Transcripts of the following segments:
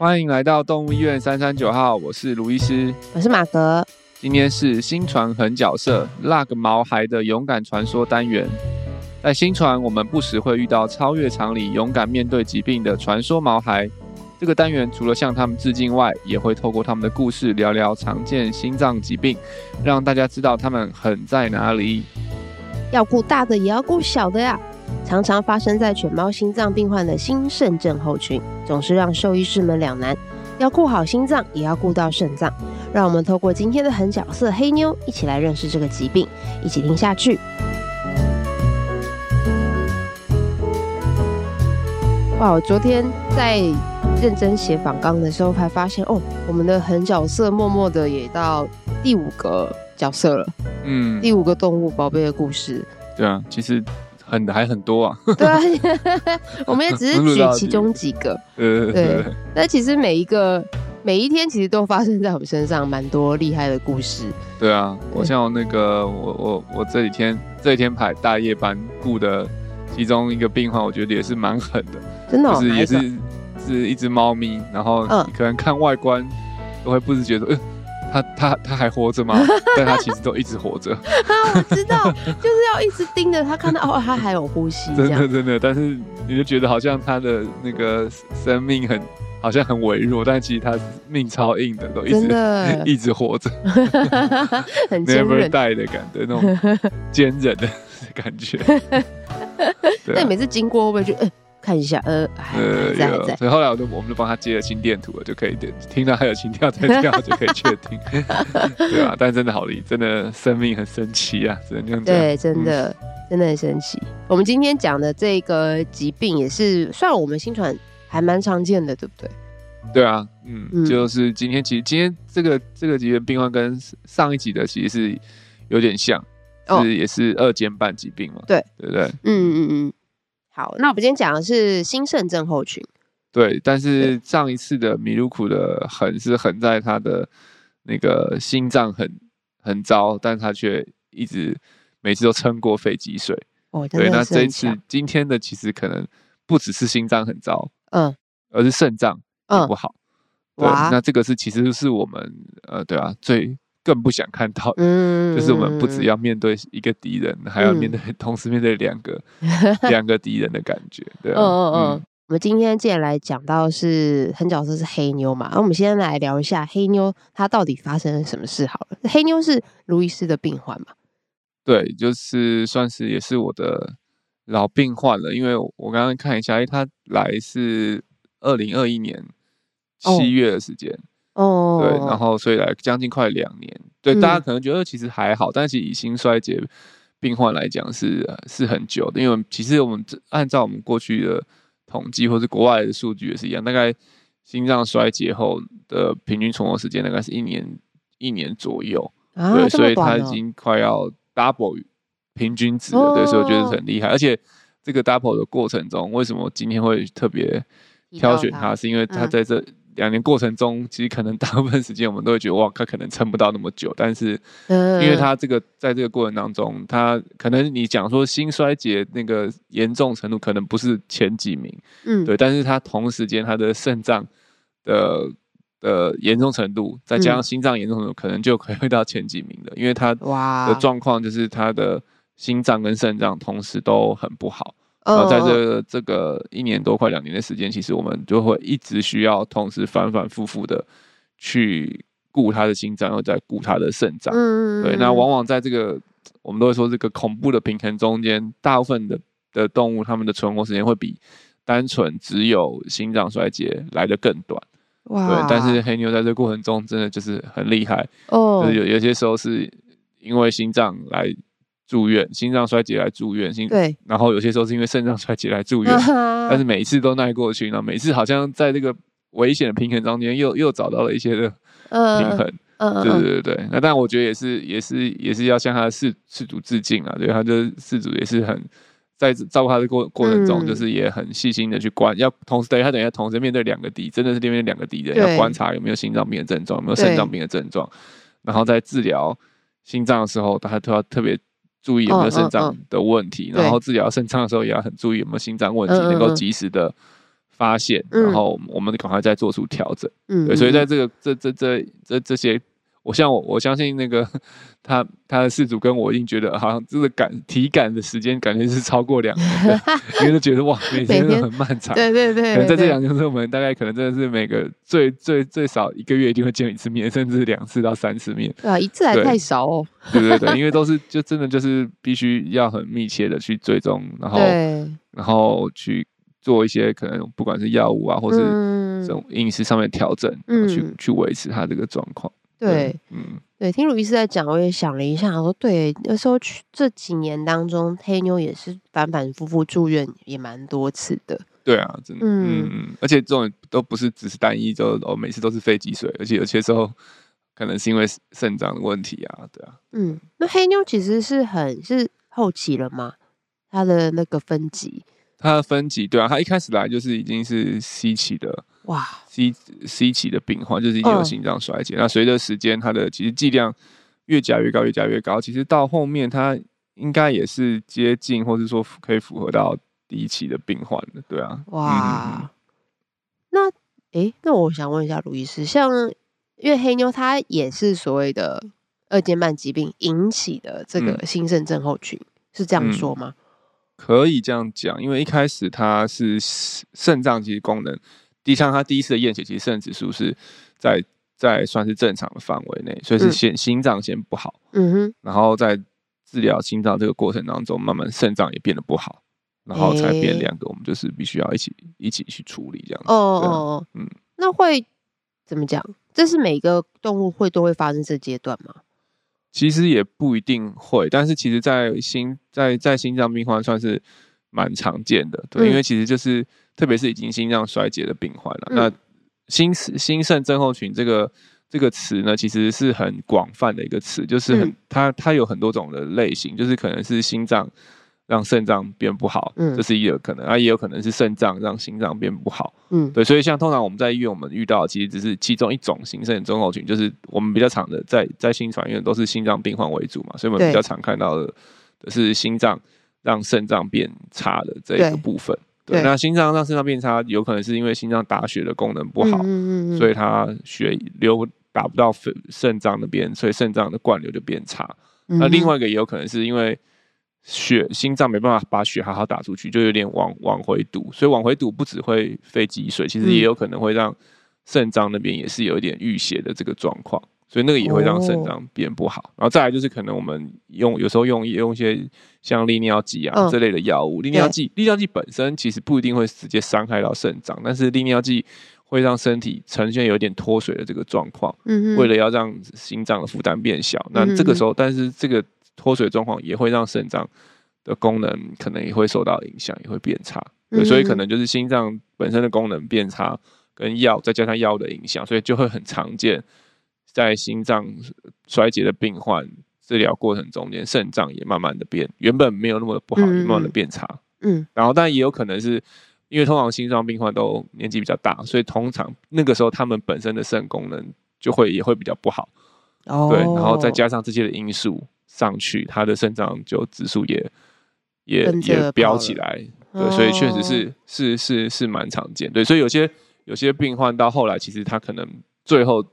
欢迎来到动物医院三三九号，我是卢医师，我是马格。今天是新传狠角色 Lug 毛孩的勇敢传说单元。在新传，我们不时会遇到超越常理、勇敢面对疾病的传说毛孩。这个单元除了向他们致敬外，也会透过他们的故事聊聊常见心脏疾病，让大家知道他们狠在哪里。要顾大的，也要顾小的呀。常常发生在犬猫心脏病患的心肾症候群，总是让兽医师们两难，要顾好心脏，也要顾到肾脏。让我们透过今天的狠角色黑妞，一起来认识这个疾病，一起听下去。哇，我昨天在认真写访纲的时候，才发现哦，我们的狠角色默默的也到第五个角色了。嗯，第五个动物宝贝的故事。对啊，其实。很的还很多啊，对啊，我们也只是举其中几个，对对。那其实每一个每一天其实都发生在我们身上蛮多厉害的故事。对啊，我像那个我我我这几天这几天排大夜班雇的其中一个病患，我觉得也是蛮狠的，真的，就是也是是一只猫咪，然后可能看外观都会不自觉的。他他他还活着吗？但他其实都一直活着。啊我知道，就是要一直盯着他，看到哦，他还有呼吸。真的真的，但是你就觉得好像他的那个生命很好像很微弱，但其实他命超硬的，都一直一直活着，很 never die 的感觉，那种坚韧的感觉。那你每次经过会不会觉得？看一下，呃，还，在在，所以后来我就我们就帮他接了心电图了，就可以点听到他有心跳在跳，就可以确定，对啊，但真的好厉，真的生命很神奇啊，只能这样讲。对，真的、嗯、真的很神奇。我们今天讲的这个疾病也是算我们新传还蛮常见的，对不对？对啊，嗯，嗯就是今天其实今天这个这个疾病病患跟上一集的其实是有点像，哦、是也是二尖瓣疾病嘛，对对不对？嗯嗯嗯。好，那我们今天讲的是心肾症候群。对，但是上一次的米鲁库的狠是狠在他的那个心脏很很糟，但他却一直每次都撑过肺积水。哦，对，那这一次今天的其实可能不只是心脏很糟，嗯，而是肾脏也不好。嗯、对，哇那这个是其实是我们呃，对啊，最。更不想看到，嗯，就是我们不只要面对一个敌人，嗯、还要面对 同时面对两个两个敌人的感觉，对啊，嗯嗯嗯。我们今天既然来讲到是很角色是黑妞嘛，那我们先来聊一下黑妞她到底发生了什么事好了。黑妞是卢医师的病患嘛？对，就是算是也是我的老病患了，因为我刚刚看一下，哎，他来是二零二一年七月的时间。哦哦，对，然后所以来将近快两年，对，嗯、大家可能觉得其实还好，但是以心衰竭病患来讲是是很久的，因为其实我们按照我们过去的统计或是国外的数据也是一样，大概心脏衰竭后的平均存活时间大概是一年一年左右，啊、对，所以他已经快要 double 平均值了，对，所以我觉得很厉害，而且这个 double 的过程中，为什么今天会特别挑选他，是因为他在这。两年过程中，其实可能大部分时间我们都会觉得哇，他可能撑不到那么久。但是，因为他这个在这个过程当中，他可能你讲说心衰竭那个严重程度可能不是前几名，嗯，对。但是他同时间他的肾脏的的严重程度，再加上心脏严重程度，可能就可以会到前几名的。因为他的状况就是他的心脏跟肾脏同时都很不好。然后在这个这个一年多快两年的时间，其实我们就会一直需要同时反反复复的去顾他的心脏，然后再顾他的肾脏。嗯，对。那往往在这个我们都会说这个恐怖的平衡中间，大部分的的动物它们的存活时间会比单纯只有心脏衰竭来的更短。哇！对。但是黑牛在这个过程中真的就是很厉害。哦。就是有有些时候是因为心脏来。住院，心脏衰竭来住院，心对，然后有些时候是因为肾脏衰竭来住院，但是每一次都耐过去，然后每次好像在这个危险的平衡中间，又又找到了一些的平衡，嗯、对对对对。那但我觉得也是也是也是要向他的饲饲主致敬啊，对，他的事主也是很在照顾他的过过程中，就是也很细心的去观，嗯、要同时等于他等一下同时面对两个敌，真的是面对两个敌人，要观察有没有心脏病的症状，有没有肾脏病的症状，然后在治疗心脏的时候，他都要特别。注意有没有肾脏的问题，然后治疗肾脏的时候也要很注意有没有心脏问题，能够及时的发现，然后我们赶快再做出调整。嗯，对，所以在这个这这这这这些。我像我我相信那个他他的事主跟我一定觉得好像这个感体感的时间感觉是超过两年的，因为都觉得哇每天都很漫长。对对对，可能在这两年中，我们大概可能真的是每个最最最少一个月一定会见一次面，甚至两次到三次面。对啊，一次还太少哦。对对对，因为都是就真的就是必须要很密切的去追踪，然后然后去做一些可能不管是药物啊，或是这种饮食上面调整，去去维持他这个状况。对，嗯，对，听鲁医师在讲，我也想了一下，我说对，那时候去这几年当中，黑妞也是反反复复住院，也蛮多次的。对啊，真的，嗯嗯，而且这种都不是只是单一，就哦，每次都是肺积水，而且有些时候可能是因为肾脏的问题啊，对啊。嗯，那黑妞其实是很是后期了吗？它的那个分级？它的分级，对啊，它一开始来就是已经是 C 期的。哇，C C 期的病患就是已经有心脏衰竭。哦、那随着时间，它的其实剂量越加越高，越加越高。其实到后面，它应该也是接近，或是说可以符合到第一期的病患的，对啊。哇，嗯、那诶、欸，那我想问一下卢医师，像因为黑妞它也是所谓的二尖瓣疾病引起的这个心肾症候群，嗯、是这样说吗？可以这样讲，因为一开始他是肾脏其实功能。第像他第一次的验血，其实肾指数是在在算是正常的范围内，所以是先、嗯、心脏先不好，嗯哼，然后在治疗心脏这个过程当中，慢慢肾脏也变得不好，然后才变两个，我们就是必须要一起一起去处理这样子。哦哦，嗯，那会怎么讲？这是每个动物会都会发生这阶段吗？其实也不一定会，但是其实在心在在心脏病患算是蛮常见的，对，嗯、因为其实就是。特别是已经心脏衰竭的病患了，嗯、那心心肾症候群这个这个词呢，其实是很广泛的一个词，就是很、嗯、它它有很多种的类型，就是可能是心脏让肾脏变不好，嗯，这是一个可能，啊，也有可能是肾脏让心脏变不好，嗯，对，所以像通常我们在医院我们遇到的其实只是其中一种心肾症候群，就是我们比较常的在在心传院都是心脏病患为主嘛，所以我们比较常看到的是心脏让肾脏变差的这一个部分。对，那心脏让肾脏变差，有可能是因为心脏打血的功能不好，嗯嗯嗯，所以它血流打不到肾肾脏那边，所以肾脏的灌流就变差。嗯、那另外一个也有可能是因为血心脏没办法把血好好打出去，就有点往往回堵，所以往回堵不只会肺积水，其实也有可能会让肾脏那边也是有一点淤血的这个状况。所以那个也会让肾脏变不好，然后再来就是可能我们用有时候用用一些像利尿剂啊这类的药物，利尿剂利尿剂本身其实不一定会直接伤害到肾脏，但是利尿剂会让身体呈现有点脱水的这个状况，嗯，为了要让心脏的负担变小，那这个时候，但是这个脱水状况也会让肾脏的功能可能也会受到影响，也会变差，所以可能就是心脏本身的功能变差，跟药再加上药的影响，所以就会很常见。在心脏衰竭的病患治疗过程中间，肾脏也慢慢的变，原本没有那么的不好，慢慢的变差。嗯，然后但也有可能是因为通常心脏病患都年纪比较大，所以通常那个时候他们本身的肾功能就会也会比较不好。哦，对，然后再加上这些的因素上去，他的肾脏就指数也也也飙起来。对，所以确实是是是是蛮常见。对，所以有些有些病患到后来，其实他可能最后。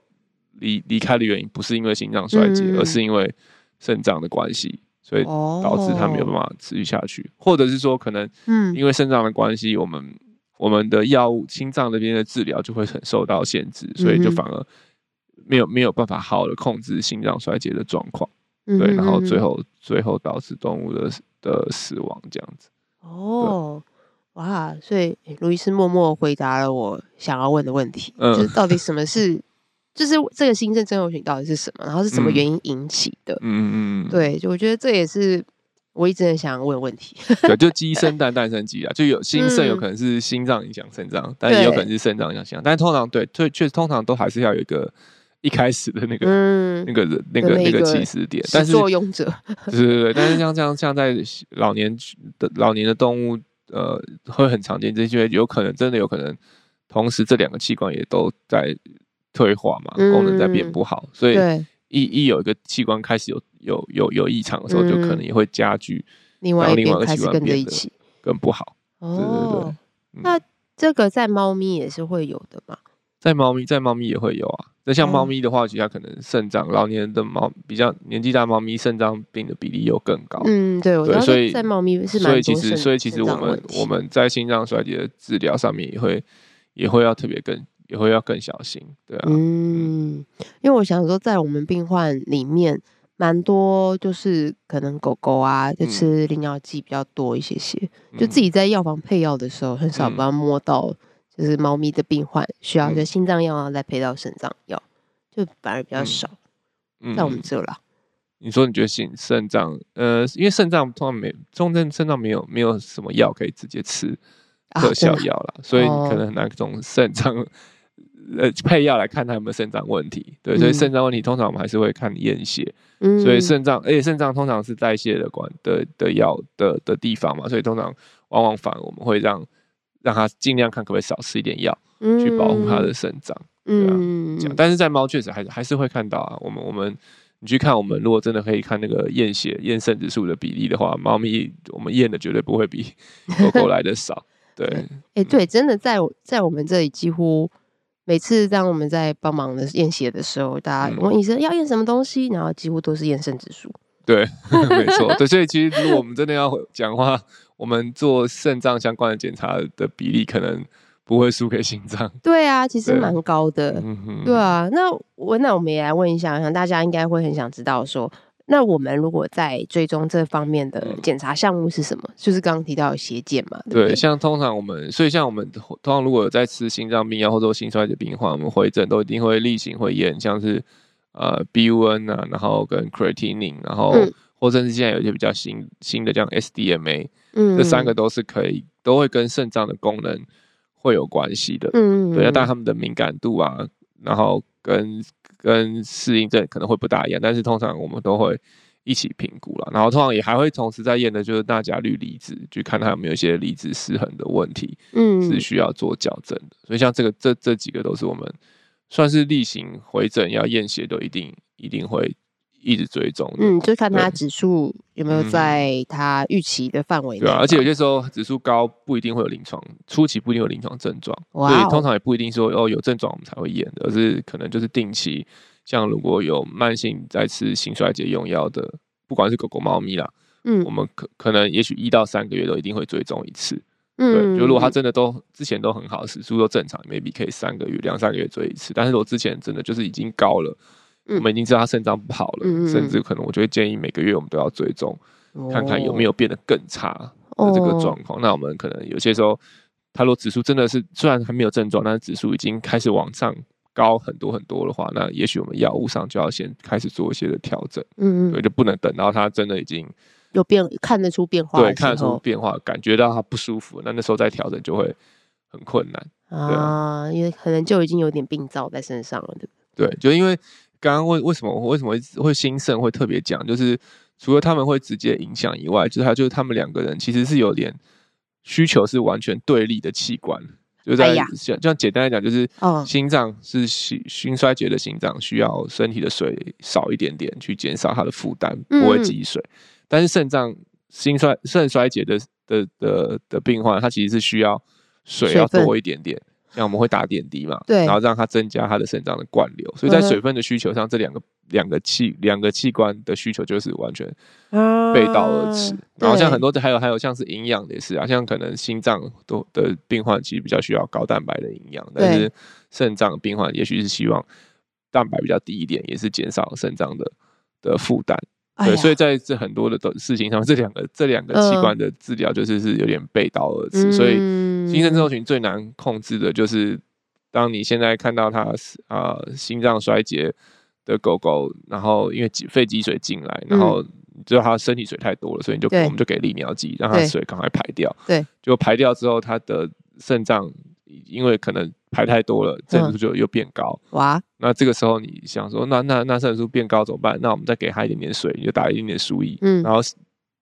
离离开的原因不是因为心脏衰竭，嗯、而是因为肾脏的关系，所以导致他没有办法持续下去，哦、或者是说可能，因为肾脏的关系，我们我们的药物心脏那边的治疗就会很受到限制，所以就反而没有没有办法好好的控制心脏衰竭的状况，嗯、对，然后最后最后导致动物的的死亡这样子。哦，哇，所以卢医师默默回答了我想要问的问题，嗯、就是到底什么是？就是这个心肾症候群到底是什么？然后是什么原因引起的？嗯嗯对，就我觉得这也是我一直很想问的问题。对，就鸡生蛋，蛋生鸡啊，就有心肾有可能是心脏影响肾脏，嗯、但也有可能是肾脏影响心脏。但是通常对，对，确实通常都还是要有一个一开始的那个、嗯、那个人、那个、那个起始点。但是作用者。对对对，但是像这样像在老年的老年的动物，呃，会很常见，这些有可能真的有可能，同时这两个器官也都在。退化嘛，功能在变不好，嗯、所以一一有一个器官开始有有有有异常的时候，嗯、就可能也会加剧，另外一个器官跟着一起更不好。哦，对对对。那这个在猫咪也是会有的嘛？在猫咪，在猫咪也会有啊。那像猫咪的话，其实它可能肾脏，老年的猫比较年纪大，猫咪肾脏病的比例又更高。嗯，对，对，所以在猫咪是蛮所以其实，所以其实我们我们在心脏衰竭的治疗上面也会也会要特别更也会要更小心，对啊。嗯，因为我想说，在我们病患里面，蛮多就是可能狗狗啊，就吃利尿剂比较多一些些，嗯、就自己在药房配药的时候，很少把它摸到。就是猫咪的病患需要就心脏药，然后再配到肾脏药，就反而比较少。嗯，在我们这啦。你说你觉得心肾脏，呃，因为肾脏通常没中正肾脏没有没有什么药可以直接吃特效药啦，啊、所以可能拿种肾脏呃配药来看它有没有肾脏问题。对，所以肾脏问题通常我们还是会看验血。嗯，所以肾脏，而且肾脏通常是代谢的管的的药的的地方嘛，所以通常往往反而我们会让。让它尽量看可不可以少吃一点药，嗯、去保护它的肾脏。嗯，这样。但是在猫确实还是还是会看到啊。我们我们你去看我们，如果真的可以看那个验血验肾指数的比例的话，猫咪我们验的绝对不会比 狗狗来的少。对，哎、欸，对，真的在在我们这里几乎每次当我们在帮忙的验血的时候，大家问医生要验什么东西，然后几乎都是验肾指数。对，没错。对，所以其实如果我们真的要讲话。我们做肾脏相关的检查的比例可能不会输给心脏。对啊，其实蛮高的。对，嗯、哼对啊，那我那我们也来问一下，想大家应该会很想知道说，那我们如果在追踪这方面的检查项目是什么？嗯、就是刚刚提到的血检嘛。对，对，像通常我们，所以像我们通常如果有在吃心脏病药或者心衰竭病患，我们回诊都一定会例行会验，像是呃 BUN 啊，然后跟 creatinine，然后。嗯或甚至现在有一些比较新新的，像 SDMA，嗯，这三个都是可以，都会跟肾脏的功能会有关系的，嗯，对，但他们的敏感度啊，然后跟跟适应症可能会不大一样，但是通常我们都会一起评估了，然后通常也还会同时在验的就是钠钾氯离子，去看它有没有一些离子失衡的问题，嗯，是需要做矫正的，所以像这个这这几个都是我们算是例行回诊要验血都一定一定会。一直追踪，嗯，就看他指数有没有在他预期的范围内。对啊，而且有些时候指数高不一定会有临床，初期不一定有临床症状，所以通常也不一定说哦有症状我们才会验的，而是可能就是定期，像如果有慢性在吃心衰竭用药的，不管是狗狗、猫咪啦，嗯，我们可可能也许一到三个月都一定会追踪一次，嗯，对，就如果他真的都之前都很好，指数都正常，maybe 可以三个月、两三个月追一次，但是如果之前真的就是已经高了。我们已经知道他肾脏不好了，嗯、甚至可能我就会建议每个月我们都要追踪，嗯、看看有没有变得更差的这个状况。哦、那我们可能有些时候，他如果指数真的是虽然还没有症状，但是指数已经开始往上高很多很多的话，那也许我们药物上就要先开始做一些的调整。嗯，对，就不能等到他真的已经有变，看得出变化，对，看得出变化，感觉到他不舒服，那那时候再调整就会很困难啊，因为可能就已经有点病灶在身上了，对不对？对，就因为。刚刚为为什么为什么会心肾会特别讲？就是除了他们会直接影响以外，就是他就是他们两个人其实是有点需求是完全对立的器官。就在像这样简单来讲，就是心脏是心心衰竭的心脏，需要身体的水少一点点去减少它的负担，不会积水。但是肾脏心衰肾衰竭的的的的病患，他其实是需要水要多一点点。像我们会打点滴嘛，对，然后让它增加它的肾脏的灌流，所以在水分的需求上，这两个两个器两个器官的需求就是完全背道而驰。啊、然后像很多的还有还有像是营养的也是啊，像可能心脏都的病患其实比较需要高蛋白的营养，但是肾脏病患也许是希望蛋白比较低一点，也是减少肾脏的的负担。对，所以在这很多的事情上，这两个这两个器官的治疗就是是有点背道而驰，所以心肾症候群最难控制的就是，当你现在看到它啊、呃、心脏衰竭的狗狗，然后因为肺积水进来，然后你知道它身体水太多了，所以你就我们就给利尿剂，让它水赶快排掉，对，就排掉之后，它的肾脏因为可能。排太多了，肾指数就又变高。哇！那这个时候你想说，那那那肾指数变高怎么办？那我们再给它一点点水，你就打一点点输液。嗯，然后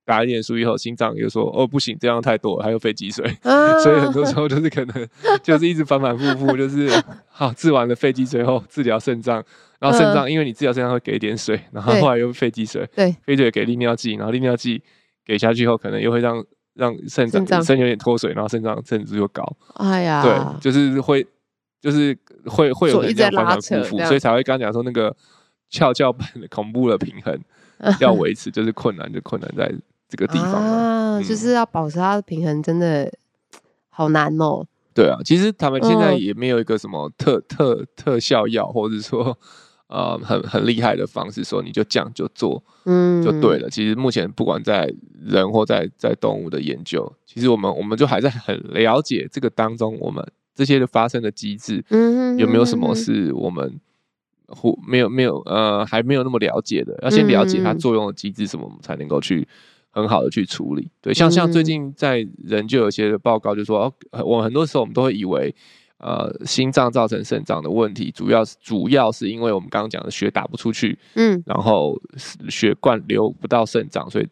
打一点输以后，心脏又说：“哦，不行，这样太多了，还有肺积水。啊 ”所以很多时候就是可能就是一直反反复复，就是 好治完了肺积水后治疗肾脏，然后肾脏因为你治疗肾脏会给一点水，然后后来又肺积水，对，肺积水给利尿剂，然后利尿剂给下去后，可能又会让让肾脏肾有点脱水，然后肾脏甚至又高。哎呀，对，就是会就是会会有人这样反反复复，所以才会刚讲说那个跷跷板的恐怖的平衡 要维持，就是困难就困难在这个地方啊，就是要保持它的平衡，真的好难哦。对啊，其实他们现在也没有一个什么特特特效药，或者说。呃，很很厉害的方式，说你就这样就做，嗯，就对了。其实目前不管在人或在在动物的研究，其实我们我们就还在很了解这个当中，我们这些的发生的机制，嗯，有没有什么是我们或没有没有呃还没有那么了解的？要先了解它作用的机制，什么我们才能够去很好的去处理。对，像像最近在人就有些报告就说，哦，我很多时候我们都会以为。呃，心脏造成肾脏的问题，主要是主要是因为我们刚刚讲的血打不出去，嗯，然后血管流不到肾脏，所以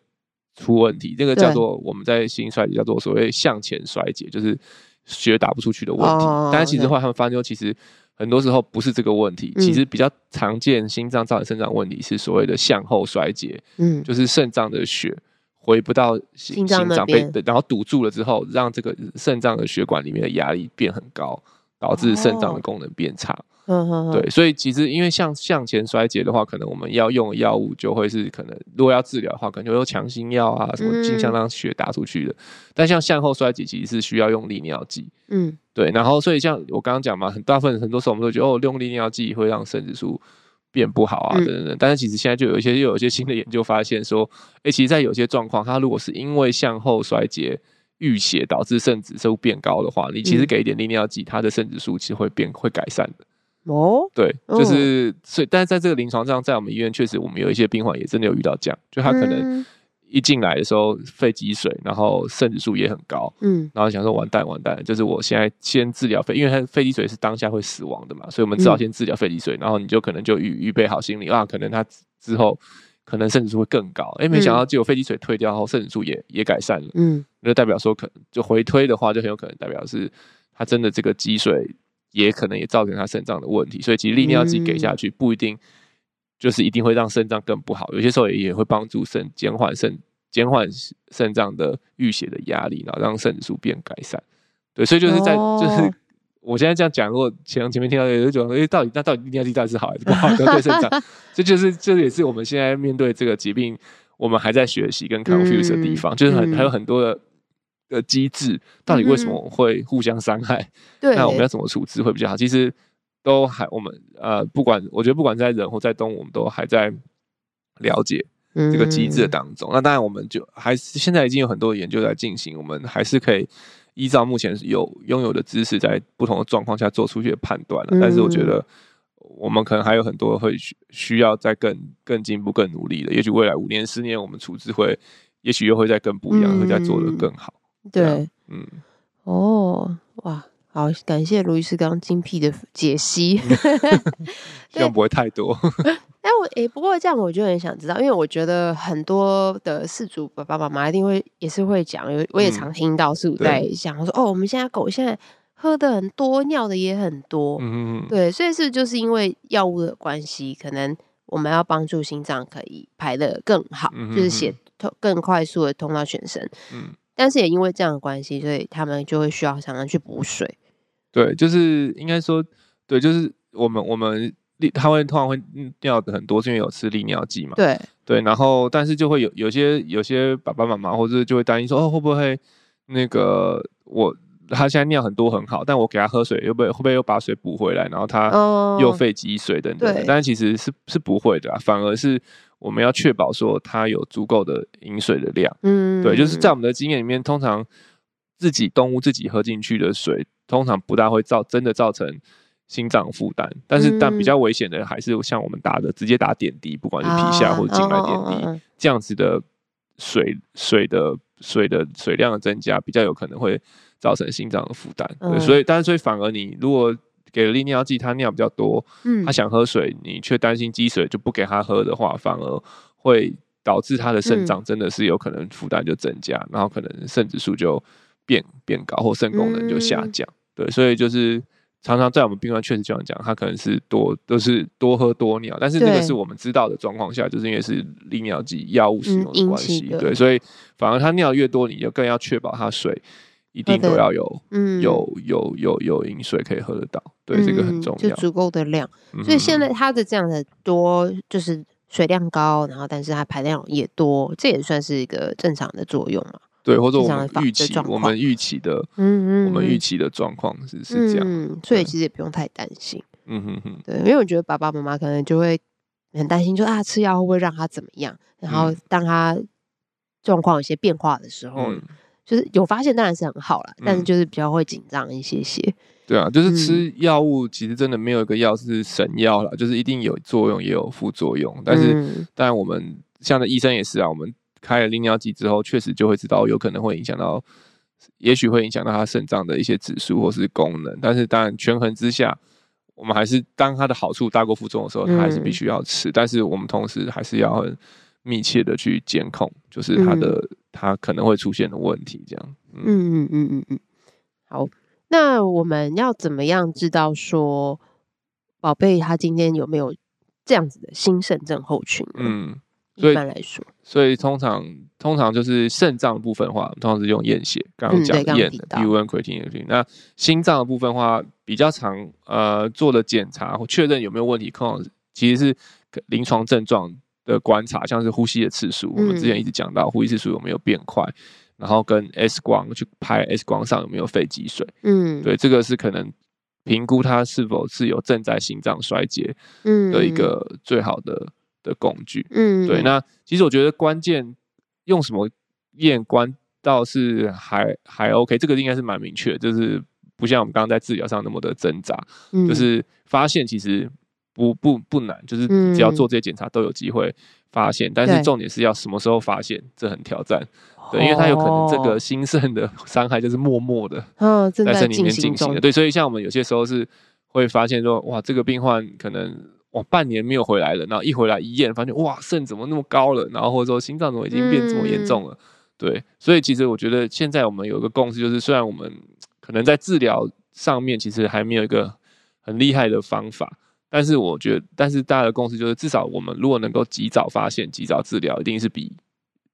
出问题。这个叫做我们在心衰竭叫做所谓向前衰竭，就是血打不出去的问题。哦、但是其实后来他们发现，其实很多时候不是这个问题，嗯、其实比较常见心脏造成肾脏问题是所谓的向后衰竭，嗯，就是肾脏的血回不到心心脏被，然后堵住了之后，让这个肾脏的血管里面的压力变很高。导致肾脏的功能变差，哦、对，所以其实因为像向前衰竭的话，可能我们要用的药物就会是可能，如果要治疗的话，可能就有强心药啊，什么尽量让血打出去的。嗯、但像向后衰竭，其实是需要用利尿剂，嗯，对。然后所以像我刚刚讲嘛，很大部分很多时候我们都觉得哦，用利尿剂会让肾指数变不好啊，等等等。但是其实现在就有一些又有一些新的研究发现说，哎、欸，其实，在有些状况，它如果是因为向后衰竭。淤血导致肾指数变高的话，你其实给一点利尿剂，它的肾指数其实会变会改善的。哦，对，就是所以，但是在这个临床上，在我们医院确实，我们有一些病患也真的有遇到这样，就他可能一进来的时候肺积水，然后肾指数也很高，嗯，然后想说完蛋完蛋，就是我现在先治疗肺，因为他肺积水是当下会死亡的嘛，所以我们只好先治疗肺积水，然后你就可能就预预备好心理啊，可能他之后。可能肾指数会更高，哎、欸，没想到结果肺积水退掉后，肾指数也也改善了，嗯，就代表说可能就回推的话，就很有可能代表是他真的这个积水也可能也造成他肾脏的问题，所以其实利尿剂给下去不一定就是一定会让肾脏更不好，有些时候也也会帮助肾减缓肾减缓肾脏的淤血的压力，然后让肾指数变改善，对，所以就是在就是。我现在这样讲，如果前前面听到有一种，哎，到底那到底利尿是好还是不好？对肾脏，这就是这也是我们现在面对这个疾病，我们还在学习跟 confuse 的地方，嗯、就是很还有很多的的机制，到底为什么会互相伤害？那我们要怎么处置会比较好？其实都还我们呃，不管我觉得不管在人或在动物，我们都还在了解这个机制的当中。嗯、那当然，我们就还是现在已经有很多研究在进行，我们还是可以。依照目前有拥有的知识，在不同的状况下做出一些判断了。嗯、但是我觉得我们可能还有很多会需需要再更更进步、更努力的。也许未来五年、十年，我们处置会，也许又会再更不一样，嗯、会再做得更好。对，嗯，哦，哇。好，感谢卢医师刚刚精辟的解析，希望不会太多。但我诶、欸，不过这样我就很想知道，因为我觉得很多的饲主爸爸妈妈一定会也是会讲，有我也常听到饲主在讲说，哦，我们现在狗现在喝的很多，尿的也很多，嗯嗯，对，所以是就是因为药物的关系，可能我们要帮助心脏可以排的更好，就是血通更快速的通到全身，嗯，但是也因为这样的关系，所以他们就会需要常常去补水。对，就是应该说，对，就是我们我们利他会通常会尿的很多，是因为有吃利尿剂嘛。对对，然后但是就会有有些有些爸爸妈妈或者就会担心说，哦，会不会那个我他现在尿很多很好，但我给他喝水，又不会会不会又把水补回来，然后他又肺积水等等。对但是其实是是不会的啊，反而是我们要确保说他有足够的饮水的量。嗯，对，就是在我们的经验里面，通常自己动物自己喝进去的水。通常不大会造真的造成心脏负担，但是但比较危险的还是像我们打的直接打点滴，不管是皮下或者静脉点滴，这样子的水水的水的水量的增加，比较有可能会造成心脏的负担。所以，但是所以反而你如果给了利尿剂，他尿比较多，他想喝水，你却担心积水就不给他喝的话，反而会导致他的肾脏真的是有可能负担就增加，然后可能肾指数就变变高或肾功能就下降。对，所以就是常常在我们病患确实这样讲，他可能是多都是多喝多尿，但是那个是我们知道的状况下，就是因为是利尿剂药物使用的关系，嗯、对，所以反而他尿越多，你就更要确保他水一定都要有，嗯，有有有有饮水可以喝得到，对，嗯、这个很重要，就足够的量。所以现在它的这样的多，就是水量高，然后但是它排量也多，这也算是一个正常的作用嘛。对，或者我们预期，我们预期的，嗯嗯，我们预期的状况是是这样，嗯，所以其实也不用太担心，嗯哼哼，对，因为我觉得爸爸妈妈可能就会很担心，就啊，吃药会不会让他怎么样？然后当他状况有些变化的时候，就是有发现当然是很好了，但是就是比较会紧张一些些。对啊，就是吃药物，其实真的没有一个药是神药了，就是一定有作用也有副作用，但是当然我们像的医生也是啊，我们。开了利尿剂之后，确实就会知道有可能会影响到，也许会影响到他肾脏的一些指数或是功能。但是当然权衡之下，我们还是当它的好处大过负重的时候，他还是必须要吃。嗯、但是我们同时还是要很密切的去监控，就是他的他、嗯、可能会出现的问题。这样，嗯嗯嗯嗯嗯。好，那我们要怎么样知道说宝贝他今天有没有这样子的心肾症候群？嗯。所以一般来说，所以通常通常就是肾脏部分的话，通常是用验血，刚刚讲验的 creatinine。那心脏的部分的话，比较常呃做的检查或确认有没有问题，可能其实是临床症状的观察，像是呼吸的次数，嗯、我们之前一直讲到呼吸次数有没有变快，然后跟 X 光去拍 X 光上有没有肺积水，嗯，对，这个是可能评估它是否是有正在心脏衰竭，嗯，的一个最好的。的工具，嗯，对，那其实我觉得关键用什么验关倒是还还 OK，这个应该是蛮明确，就是不像我们刚刚在治疗上那么的挣扎，嗯，就是发现其实不不不难，就是只要做这些检查都有机会发现，但是重点是要什么时候发现，这很挑战，对，因为它有可能这个心肾的伤害就是默默的，嗯，在这里面进行的，对，所以像我们有些时候是会发现说，哇，这个病患可能。哇，半年没有回来了，然后一回来一验，发现哇，肾怎么那么高了？然后或者说心脏怎么已经变这么严重了？嗯、对，所以其实我觉得现在我们有一个共识，就是虽然我们可能在治疗上面其实还没有一个很厉害的方法，但是我觉得，但是大家的共识就是，至少我们如果能够及早发现、及早治疗，一定是比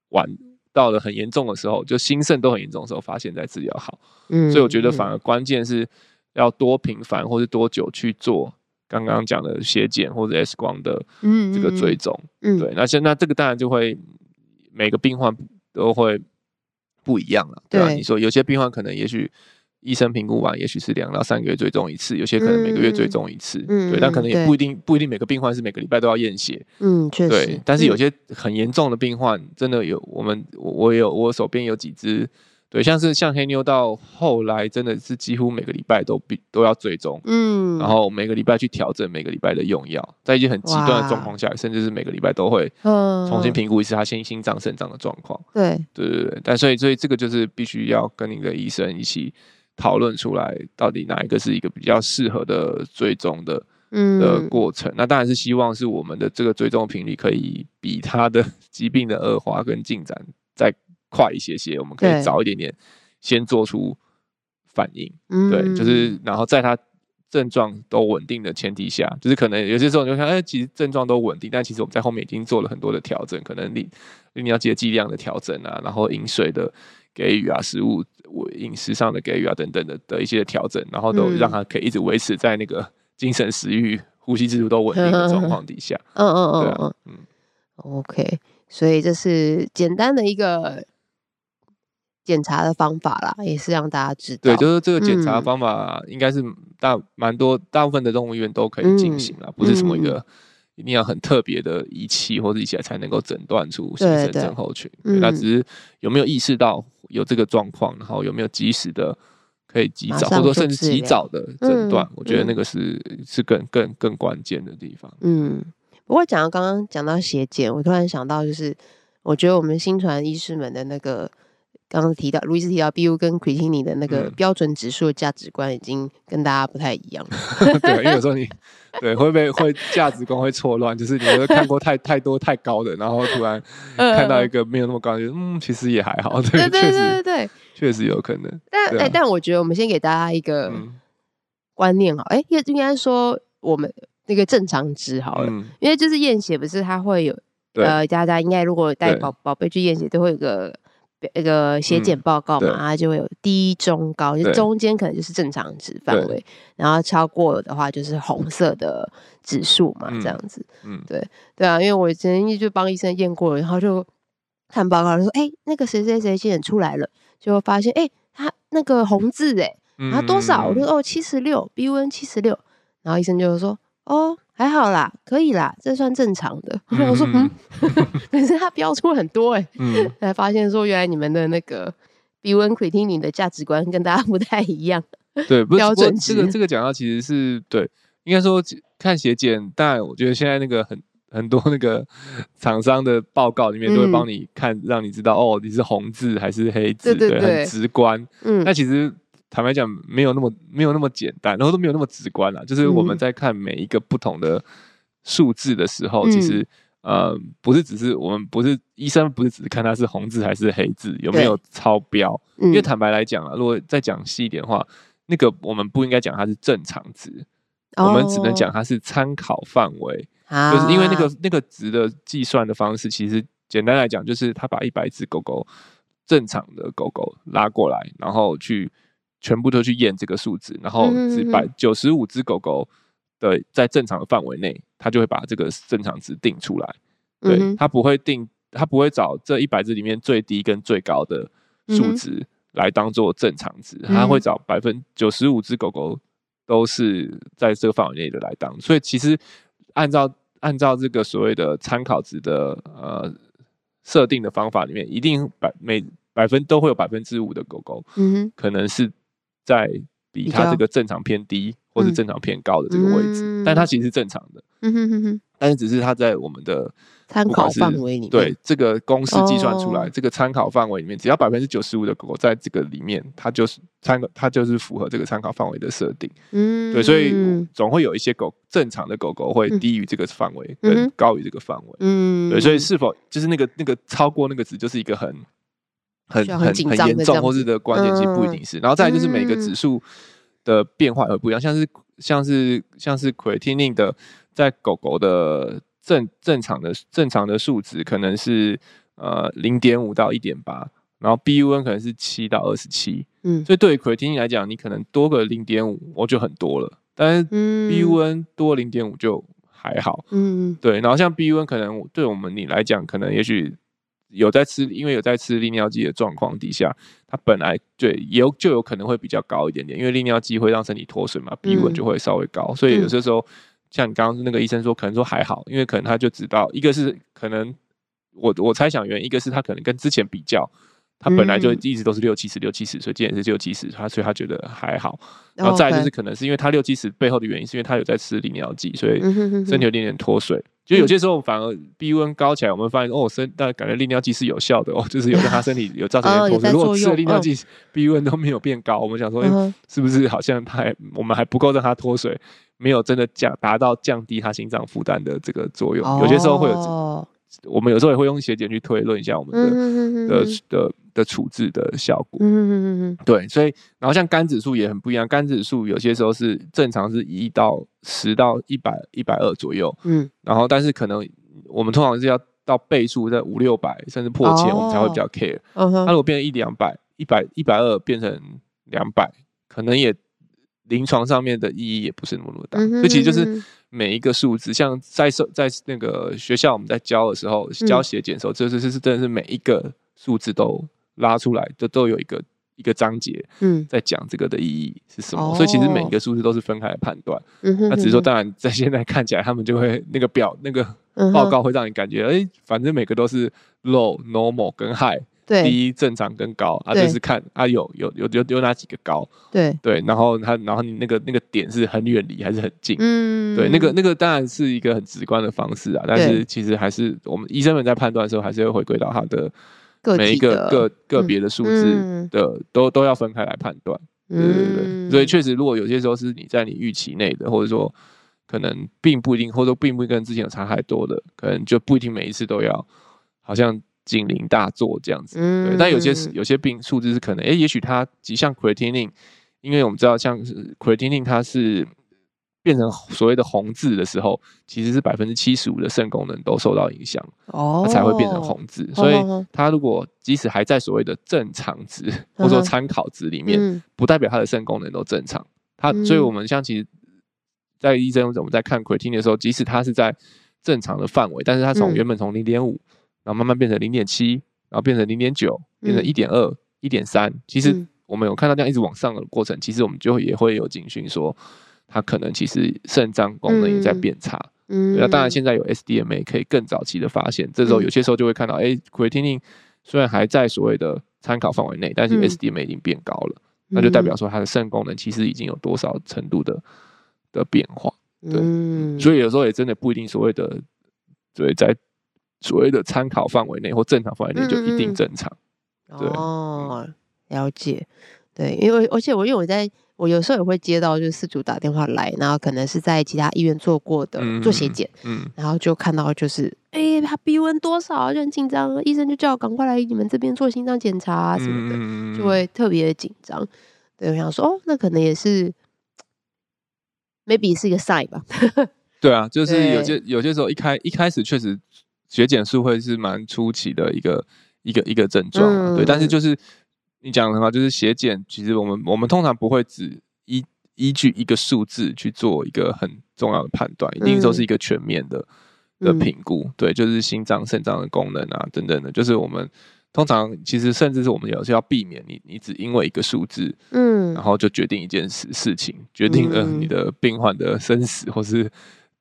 晚到了很严重的时候，就心肾都很严重的时候发现再治疗好。嗯，所以我觉得反而关键是要多频繁或是多久去做。刚刚讲的血检或者 X 光的这个追踪，嗯，嗯，对，那现那这个当然就会每个病患都会不一样了，对吧？对，你说有些病患可能也许医生评估完，也许是两到三个月追踪一次，有些可能每个月追踪一次，嗯，对，但可能也不一定不一定每个病患是每个礼拜都要验血，嗯，确实，对，但是有些很严重的病患，真的有我们我我有我手边有几支。对，像是像黑妞到后来真的是几乎每个礼拜都必都要追踪，嗯，然后每个礼拜去调整每个礼拜的用药，在一些很极端的状况下，甚至是每个礼拜都会重新评估一次他心心脏肾脏的状况。对，对对对。但所以所以这个就是必须要跟你的医生一起讨论出来，到底哪一个是一个比较适合的追踪的的过程。那当然是希望是我们的这个追踪频率可以比他的 疾病的恶化跟进展在。快一些些，我们可以早一点点先做出反应，对，对，就是然后在他症状都稳定的前提下，就是可能有些时候你就看，哎，其实症状都稳定，但其实我们在后面已经做了很多的调整，可能你你要记得剂量的调整啊，然后饮水的给予啊，食物饮食上的给予啊等等的的一些调整，然后都让他可以一直维持在那个精神食欲、呼吸制度都稳定的状况底下。嗯嗯嗯嗯。嗯，OK，所以这是简单的一个。检查的方法啦，也是让大家知道。对，就是这个检查方法，应该是大蛮多，大部分的动物医院都可以进行了，不是什么一个一定要很特别的仪器或者仪器才能够诊断出新生症候群。那只是有没有意识到有这个状况，然后有没有及时的可以及早，或者说甚至及早的诊断，我觉得那个是是更更更关键的地方。嗯，不过讲到刚刚讲到血检，我突然想到，就是我觉得我们新传医师们的那个。刚刚提到，路易斯提到 BU 跟 creatinine 的那个标准指数的价值观已经跟大家不太一样了。嗯、对，因为有时候你对会被会会价值观会错乱，就是你会看过太太多太高的，然后突然看到一个没有那么高的，嗯，其实也还好。对，对对对对对，确实有可能。但哎、啊欸，但我觉得我们先给大家一个观念好，哎，应应该说我们那个正常值好了，嗯、因为就是验血不是它会有，呃，大家应该如果带宝宝贝去验血，都会有个那个血检报告嘛，嗯、它就会有低、中、高，就中间可能就是正常值范围，然后超过的话就是红色的指数嘛，这样子，嗯，对对啊，因为我之前就帮医生验过了，然后就看报告说，哎，那个谁谁谁检出来了，就发现，哎，他那个红字，哎。然后多少？我说哦，七十六，B N 七十六。然后医生就说哦，还好啦，可以啦，这算正常的。嗯、我说嗯，可是他标出很多哎，嗯、才发现说原来你们的那个 B N creatinine 的价值观跟大家不太一样。对，标准值。这个这个讲到其实是对，应该说看血检，但我觉得现在那个很很多那个厂商的报告里面都会帮你看，嗯、让你知道哦，你是红字还是黑字，对，对，对，对，很直观。嗯，那其实。坦白讲，没有那么没有那么简单，然后都没有那么直观了。就是我们在看每一个不同的数字的时候，嗯、其实呃，不是只是我们不是医生，不是只是看它是红字还是黑字有没有超标。因为坦白来讲啊，如果再讲细一点的话，那个我们不应该讲它是正常值，哦、我们只能讲它是参考范围。啊、就是因为那个那个值的计算的方式，其实简单来讲，就是他把一百只狗狗正常的狗狗拉过来，然后去。全部都去验这个数值，然后只百九十五只狗狗的在正常的范围内，它就会把这个正常值定出来。对，它不会定，它不会找这一百只里面最低跟最高的数值来当做正常值，它会找百分九十五只狗狗都是在这个范围内的来当。所以其实按照按照这个所谓的参考值的呃设定的方法里面，一定百每百分都会有百分之五的狗狗，嗯，可能是。在比它这个正常偏低或是正常偏高的这个位置，嗯、但它其实是正常的。嗯哼哼哼。但是只是它在我们的参考范围里面，对这个公式计算出来，哦、这个参考范围里面，只要百分之九十五的狗狗在这个里面，它就是参考，它就是符合这个参考范围的设定。嗯，对，所以总会有一些狗正常的狗狗会低于这个范围，跟、嗯、高于这个范围。嗯，对，所以是否就是那个那个超过那个值，就是一个很。很很很严重，或是的关键其实不一定是。嗯、然后再来就是每个指数的变化而不一样，像是像是像是 creatinine 的，在狗狗的正正常的正常的数值可能是呃零点五到一点八，然后 BUN 可能是七到二十七。嗯，所以对于 creatinine 来讲，你可能多个零点五，我就很多了。但是 BUN 多零点五就还好。嗯，对。然后像 BUN 可能对我们你来讲，可能也许。有在吃，因为有在吃利尿剂的状况底下，它本来对有就有可能会比较高一点点，因为利尿剂会让身体脱水嘛，BUN 就会稍微高，嗯、所以有些时候像你刚刚那个医生说，可能说还好，因为可能他就知道，一个是可能我我猜想原因，一个是他可能跟之前比较。他本来就一直都是六七十六七十，所以今年是六七十，他所以他觉得还好。然后再来就是可能是因为他六七十背后的原因，是因为他有在吃利尿剂，所以身体有点点脱水。就有些时候反而 BUN 高起来，我们发现哦，身但感觉利尿剂是有效的哦，就是有让他身体有造成点脱水。如果吃了利尿剂，BUN 都没有变高，我们想说，哎，是不是好像他还我们还不够让他脱水，没有真的降达到降低他心脏负担的这个作用。有些时候会有。我们有时候也会用血检去推论一下我们的、的的的处置的效果。嗯嗯嗯嗯对，所以然后像肝指数也很不一样，肝指数有些时候是正常是一到十到一百一百二左右。嗯，然后但是可能我们通常是要到倍数在五六百甚至破千，我们才会比较 care。嗯哼，它如果变成一两百、一百一百二变成两百，可能也。临床上面的意义也不是那么那么大，所以其实就是每一个数字，像在受在那个学校我们在教的时候，教血检的时候，这这是真的是每一个数字都拉出来，都都有一个一个章节，嗯，在讲这个的意义是什么。所以其实每一个数字都是分开来判断。那只是说，当然在现在看起来，他们就会那个表 那个报告会让你感觉，哎，反正每个都是 low、normal 跟 high。低、正常跟高，啊，就是看啊有有有有有哪几个高，对。对，然后他然后你那个那个点是很远离还是很近，嗯，对，那个那个当然是一个很直观的方式啊，但是其实还是我们医生们在判断的时候，还是会回归到他的每一个个个别的数字的都都要分开来判断，对对对，所以确实如果有些时候是你在你预期内的，或者说可能并不一定，或者说并不跟之前有差太多的，可能就不一定每一次都要好像。警铃大作这样子，对，但有些有些病数字是可能，哎，也许它像 creatinine，因为我们知道像是 creatinine 它是变成所谓的红字的时候，其实是百分之七十五的肾功能都受到影响，哦，它才会变成红字。哦、所以它如果即使还在所谓的正常值、嗯、或者说参考值里面，嗯、不代表它的肾功能都正常。它，所以我们像其实，在医生我们在看 creatinine 的时候，即使它是在正常的范围，但是它从原本从零点五，然后慢慢变成零点七，然后变成零点九，变成一点二、一点三，其实我们有看到这样一直往上的过程，其实我们就也会有警讯说。它可能其实肾脏功能也在变差，嗯，那当然现在有 SDMA 可以更早期的发现，这时候有些时候就会看到，哎，creatinine 虽然还在所谓的参考范围内，但是 SDMA 已经变高了，那就代表说它的肾功能其实已经有多少程度的的变化，对，所以有时候也真的不一定所谓的，对，在所谓的参考范围内或正常范围内就一定正常，对，哦，了解，对，因为而且我因为我在。我有时候也会接到，就是饲主打电话来，然后可能是在其他医院做过的做血检，嗯，然后就看到就是，哎、欸，他鼻温多少就很紧张，医生就叫我赶快来你们这边做心脏检查啊什么的，嗯、就会特别的紧张。对，我想说，哦，那可能也是，maybe 是一个 sign 吧。对啊，就是有些有些时候一开一开始确实血检数会是蛮初期的一个一个一个症状，嗯、对，但是就是。你讲的话就是血检，其实我们我们通常不会只依依据一个数字去做一个很重要的判断，一定都是一个全面的、嗯、的评估。对，就是心脏、肾脏的功能啊等等的，就是我们通常其实甚至是我们有时候要避免你你只因为一个数字，嗯，然后就决定一件事事情，决定了你的病患的生死或是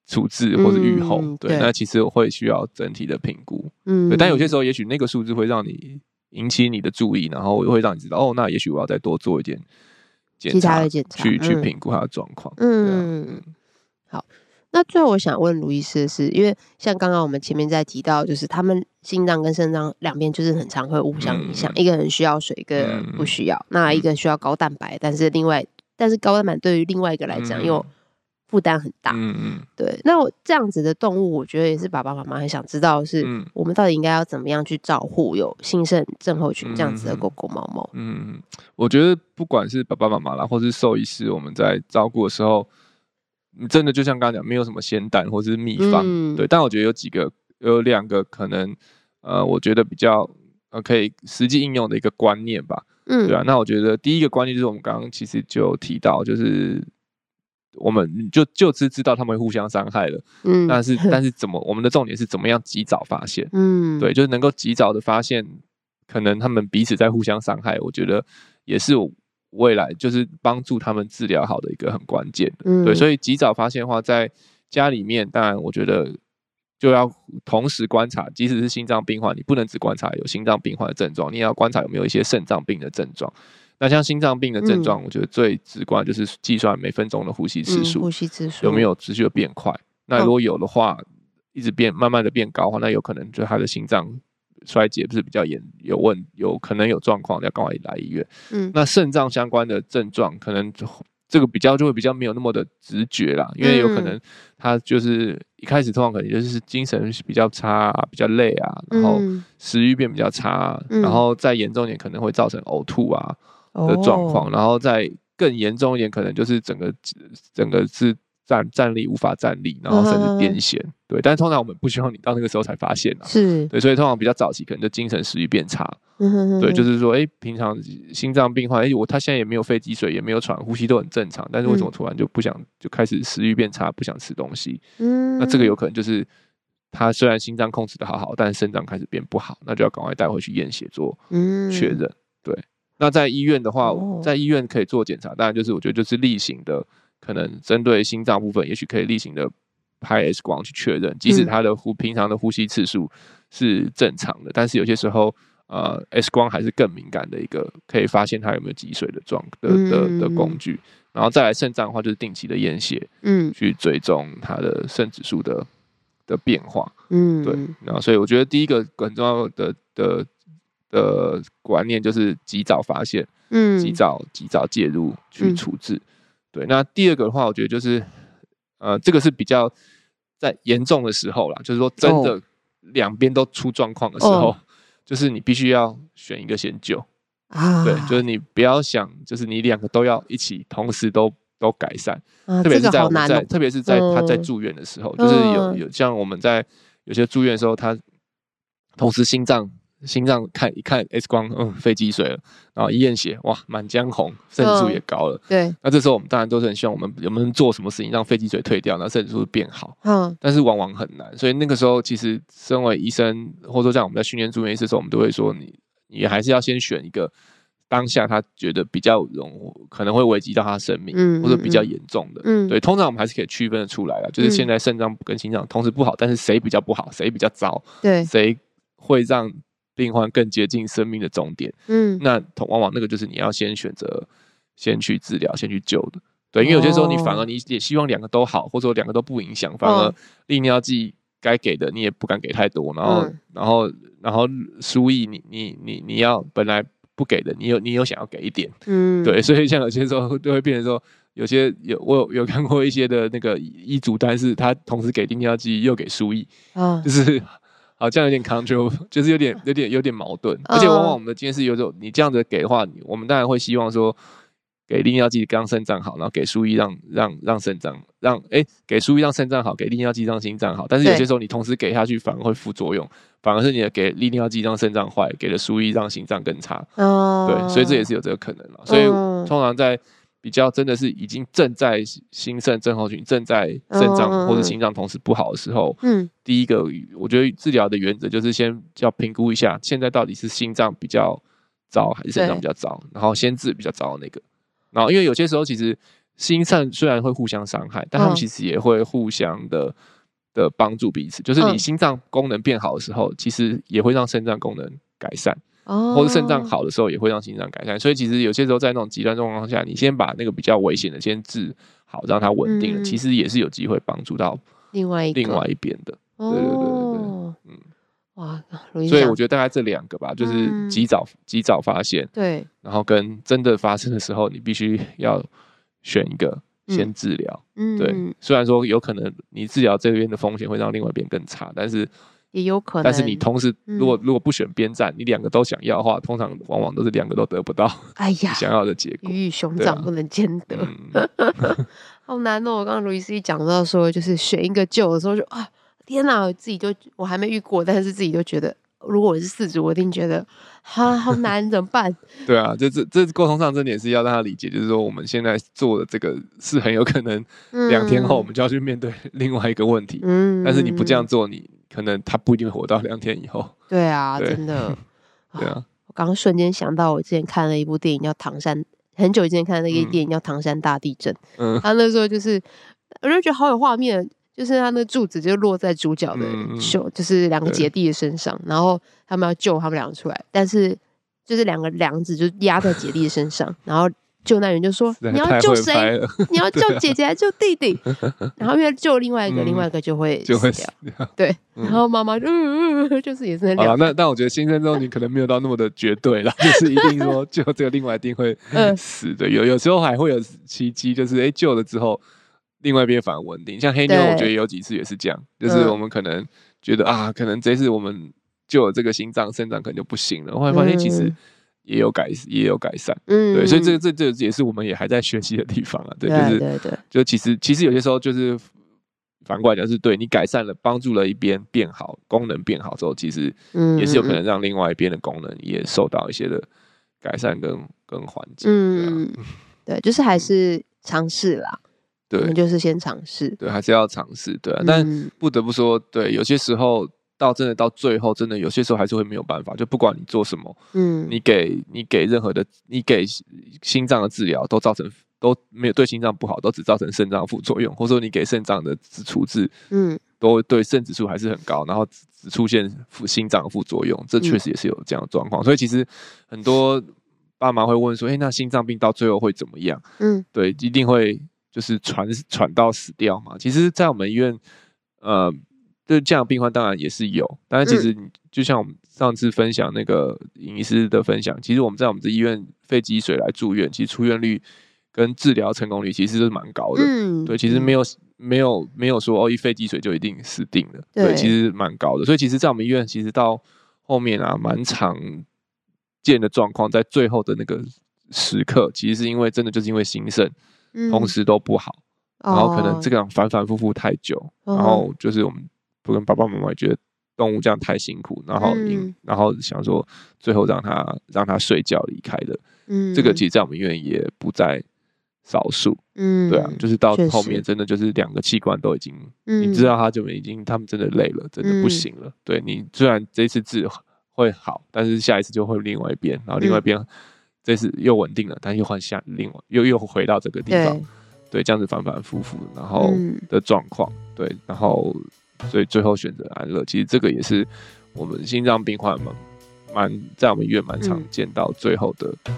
处置或是预后。嗯、对，对那其实会需要整体的评估。嗯，但有些时候也许那个数字会让你。引起你的注意，然后会让你知道哦，那也许我要再多做一点检查，检查去、嗯、去评估他的状况。嗯，嗯好。那最后我想问卢医师的是，因为像刚刚我们前面在提到，就是他们心脏跟肾脏两边就是很常会互相影响，嗯、一个人需要水，一个人不需要。嗯、那一个需要高蛋白，但是另外，但是高蛋白对于另外一个来讲又。嗯负担很大，嗯嗯，对。那我这样子的动物，我觉得也是爸爸妈妈很想知道，是我们到底应该要怎么样去照顾有新生症候群这样子的狗狗猫猫？嗯，我觉得不管是爸爸妈妈啦，或是兽医师，我们在照顾的时候，真的就像刚刚讲，没有什么仙丹或是秘方，嗯、对。但我觉得有几个，有两个可能，呃，我觉得比较呃可以实际应用的一个观念吧，嗯，对啊。那我觉得第一个观念就是我们刚刚其实就提到，就是。我们就就知知道他们会互相伤害了，嗯，但是但是怎么我们的重点是怎么样及早发现，嗯，对，就是能够及早的发现，可能他们彼此在互相伤害，我觉得也是未来就是帮助他们治疗好的一个很关键的，嗯，对，所以及早发现的话，在家里面，当然我觉得就要同时观察，即使是心脏病患，你不能只观察有心脏病患的症状，你也要观察有没有一些肾脏病的症状。那像心脏病的症状，我觉得最直观就是计算每分钟的呼吸次数，呼吸次数有没有持续的变快？那如果有的话，一直变慢慢的变高的话，那有可能就他的心脏衰竭不是比较严，有问有可能有状况，要赶快来医院。嗯，那肾脏相关的症状，可能这个比较就会比较没有那么的直觉啦，因为有可能他就是一开始通常可能就是精神比较差，啊比较累啊，然后食欲变比较差，然后再严重一点可能会造成呕吐啊。的状况，然后再更严重一点，可能就是整个整个是站站立无法站立，然后甚至癫痫。嗯、对，但是通常我们不希望你到那个时候才发现啊。是，对，所以通常比较早期，可能就精神食欲变差。嗯、哼哼对，就是说，哎，平常心脏病患，哎，我他现在也没有肺积水，也没有喘，呼吸都很正常，但是为什么突然就不想就开始食欲变差，不想吃东西？嗯，那这个有可能就是他虽然心脏控制的好好，但是肾脏开始变不好，那就要赶快带回去验血做确认。对。那在医院的话，在医院可以做检查，当然就是我觉得就是例行的，可能针对心脏部分，也许可以例行的拍 X 光去确认，即使他的呼平常的呼吸次数是正常的，但是有些时候，呃，X 光还是更敏感的一个，可以发现他有没有积水的状的的的工具。然后再来肾脏的话，就是定期的验血，嗯，去追踪它的肾指数的的变化，嗯，对。然后所以我觉得第一个很重要的的。的观念就是及早发现，嗯，及早及早介入去处置。嗯、对，那第二个的话，我觉得就是，呃，这个是比较在严重的时候啦，就是说真的两边都出状况的时候，哦、就是你必须要选一个先救。啊。对，就是你不要想，就是你两个都要一起同时都都改善，啊、特别是在我们在，这个、特别是在他在住院的时候，嗯、就是有有像我们在有些住院的时候，他同时心脏。心脏看一看 X 光，嗯，肺积水了，然后一验血，哇，满江红，肾指数也高了。嗯、对，那这时候我们当然都是很希望我们有没有做什么事情让肺积水退掉，那肾指数变好。嗯，但是往往很难，所以那个时候其实身为医生，或者说像我们在训练住院医师的时候，我们都会说你，你还是要先选一个当下他觉得比较容可能会危及到他生命，嗯，或者比较严重的，嗯，对，通常我们还是可以区分的出来的，就是现在肾脏跟心脏同时不好，但是谁比较不好，谁比较糟，对，谁会让。病患更接近生命的终点，嗯，那往往那个就是你要先选择先去治疗、先去救的，对，因为有些时候你反而你也希望两个都好，或者说两个都不影响，反而利尿剂该给的你也不敢给太多，然后、嗯、然后然后输液你你你你要本来不给的，你有你有想要给一点，嗯，对，所以像有些时候就会变成说，有些有我有 有看过一些的那个医嘱单是他同时给利尿剂又给输液，啊，就是。好，这样有点 control，就是有点、有点、有点矛盾。而且往往我们的经验是，有时候你这样子给的话，我们当然会希望说，给利尿剂让肾脏好，然后给输液让让让肾脏让哎、欸，给输液让肾脏好，给利尿剂让心脏好。但是有些时候你同时给下去，反而会副作用，反而是你的给利尿剂让肾脏坏，给了输液让心脏更差。哦，对，所以这也是有这个可能了。所以通常在。比较真的是已经正在心肾症候群，正在肾脏或者心脏同时不好的时候，嗯，第一个我觉得治疗的原则就是先要评估一下，现在到底是心脏比较糟还是肾脏比较糟，然后先治比较糟的那个。然后因为有些时候其实心肾虽然会互相伤害，但他们其实也会互相的的帮助彼此。就是你心脏功能变好的时候，其实也会让肾脏功能改善。或者肾脏好的时候，也会让心脏改善。所以其实有些时候在那种极端状况下，你先把那个比较危险的先治好，让它稳定了，其实也是有机会帮助到另外一另外一边的。对对对对对，嗯，哇，所以我觉得大概这两个吧，就是及早及早发现，对，然后跟真的发生的时候，你必须要选一个先治疗。嗯，对，虽然说有可能你治疗这边的风险会让另外一边更差，但是。也有可能，但是你同时如果如果不选边站，你两个都想要的话，通常往往都是两个都得不到。哎呀，想要的结果，鱼与熊掌不能兼得，好难哦。我刚刚卢易斯一讲到说，就是选一个旧的时候，就啊，天哪，我自己就我还没遇过，但是自己就觉得，如果我是四主，我一定觉得，哈，好难，怎么办？对啊，这这这沟通上这点是要让他理解，就是说我们现在做的这个是很有可能两天后我们就要去面对另外一个问题。嗯，但是你不这样做，你。可能他不一定活到两天以后。对啊，对真的。对啊，我刚刚瞬间想到，我之前看了一部电影叫《唐山》，很久以前看的那个电影叫《唐山大地震》。嗯。他那时候就是，我就觉得好有画面，就是他那柱子就落在主角的手，嗯、就是两个姐弟的身上，然后他们要救他们两个出来，但是就是两个梁子就压在姐弟的身上，然后。救难员就说：“你要救谁？你要救姐姐还是救弟弟？然后因为救另外一个，另外一个就会就会死掉。对，然后妈妈就嗯嗯，就是也是很好。那但我觉得新生中你可能没有到那么的绝对啦，就是一定说救这个另外一定会 死的。有有时候还会有奇迹，就是哎救了之后，另外一边反而稳定。像黑妞，我觉得有几次也是这样，就是我们可能觉得啊，可能这次我们救了这个心脏、肾脏可能就不行了，后来发现其实。”也有改，也有改善，嗯，对，所以这这这也是我们也还在学习的地方啊，对，就是对对，就其实其实有些时候就是反过来讲，是对你改善了，帮助了一边变好，功能变好之后，其实也是有可能让另外一边的功能也受到一些的改善跟跟缓解，嗯，对，就是还是尝试啦，对，就是先尝试，对，还是要尝试，对，但不得不说，对，有些时候。到真的到最后，真的有些时候还是会没有办法。就不管你做什么，嗯，你给你给任何的，你给心脏的治疗都造成都没有对心脏不好，都只造成肾脏副作用，或者说你给肾脏的处置，嗯，都对肾指数还是很高，然后只出现心脏的副作用，这确实也是有这样的状况。嗯、所以其实很多爸妈会问说，哎、欸，那心脏病到最后会怎么样？嗯，对，一定会就是传传到死掉嘛？其实，在我们医院，呃。就这样的病患当然也是有，但是其实就像我们上次分享那个尹医师的分享，其实我们在我们这医院肺积水来住院，其实出院率跟治疗成功率其实是蛮高的。嗯，对，其实没有没有没有说哦，一肺积水就一定死定了。对，其实蛮高的。所以其实，在我们医院，其实到后面啊，蛮常见的状况，在最后的那个时刻，其实是因为真的就是因为心肾同时都不好，嗯、然后可能这个样反反复复太久，哦、然后就是我们不跟爸爸妈妈觉得动物这样太辛苦，然后、嗯、然后想说最后让它让它睡觉离开的，嗯，这个其实在我们医院也不在少数，嗯，对啊，就是到后面真的就是两个器官都已经，嗯、你知道他就已经他们真的累了，真的不行了，嗯、对你虽然这次治会好，但是下一次就会另外一边，然后另外一边。嗯这次又稳定了，但又换下另外又又回到这个地方，对，对，这样子反反复复，然后的状况，嗯、对，然后所以最后选择安乐。其实这个也是我们心脏病患们蛮在我们医院蛮常见到最后的、嗯、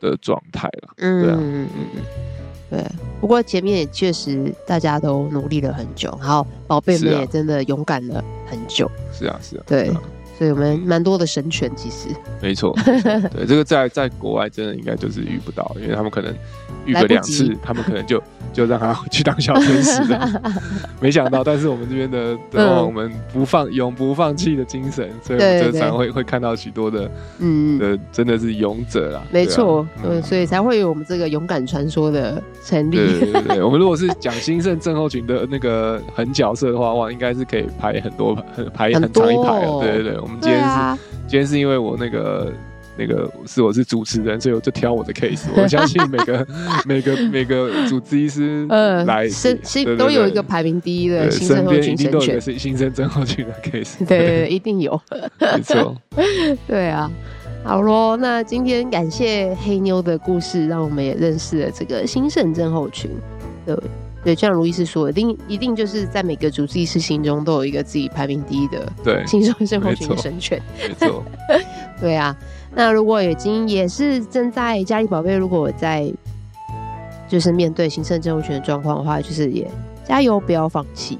的状态了。嗯，对啊，嗯嗯嗯，对。不过前面也确实大家都努力了很久，然后宝贝们也真的勇敢了很久。是啊，是啊，对。对，我们蛮多的神犬，其实 没错。对，这个在在国外真的应该就是遇不到，因为他们可能遇个两次，他们可能就就让他去当小天使了。没想到，但是我们这边的，然后我们不放永不放弃的精神，所以我们经常会会看到许多的，嗯的，真的是勇者啦。没错，嗯，所以才会有我们这个勇敢传说的成立。对对对，我们如果是讲新盛症候群的那个狠角色的话，哇，应该是可以排很多排很长一排了。对对对，我们。今天是、啊、今天是因为我那个那个是我是主持人，所以我就挑我的 case。我相信每个 每个每个主治医师来是是都有一个排名第一的新生症候群神犬，是新生症候群的 case。对，对，对，一定有，没错。对啊，好咯，那今天感谢黑妞的故事，让我们也认识了这个新生症候群。对。对，就像卢医师说的，一定一定就是在每个主治医师心中都有一个自己排名第一的对心肾症候群的神犬。没错，对啊。那如果已经也是正在家里宝贝，如果在就是面对新生症候群的状况的话，就是也加油，不要放弃。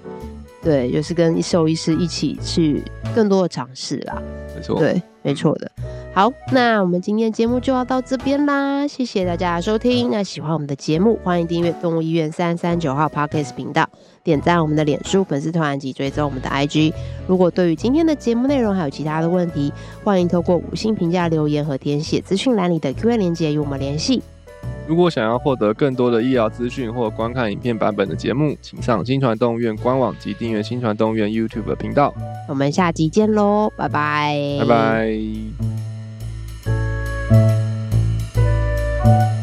对，就是跟兽医师一起去更多的尝试啦。没错，对，没错的。好，那我们今天节目就要到这边啦，谢谢大家的收听。那喜欢我们的节目，欢迎订阅动物医院三三九号 Podcast 频道，点赞我们的脸书粉丝团及追踪我们的 IG。如果对于今天的节目内容还有其他的问题，欢迎透过五星评价留言和填写资讯栏里的 Q&A 连接与我们联系。如果想要获得更多的医疗资讯或观看影片版本的节目，请上新传动物院官网及订阅新传动物院 YouTube 频道。我们下集见喽，拜拜，拜拜。Thank you.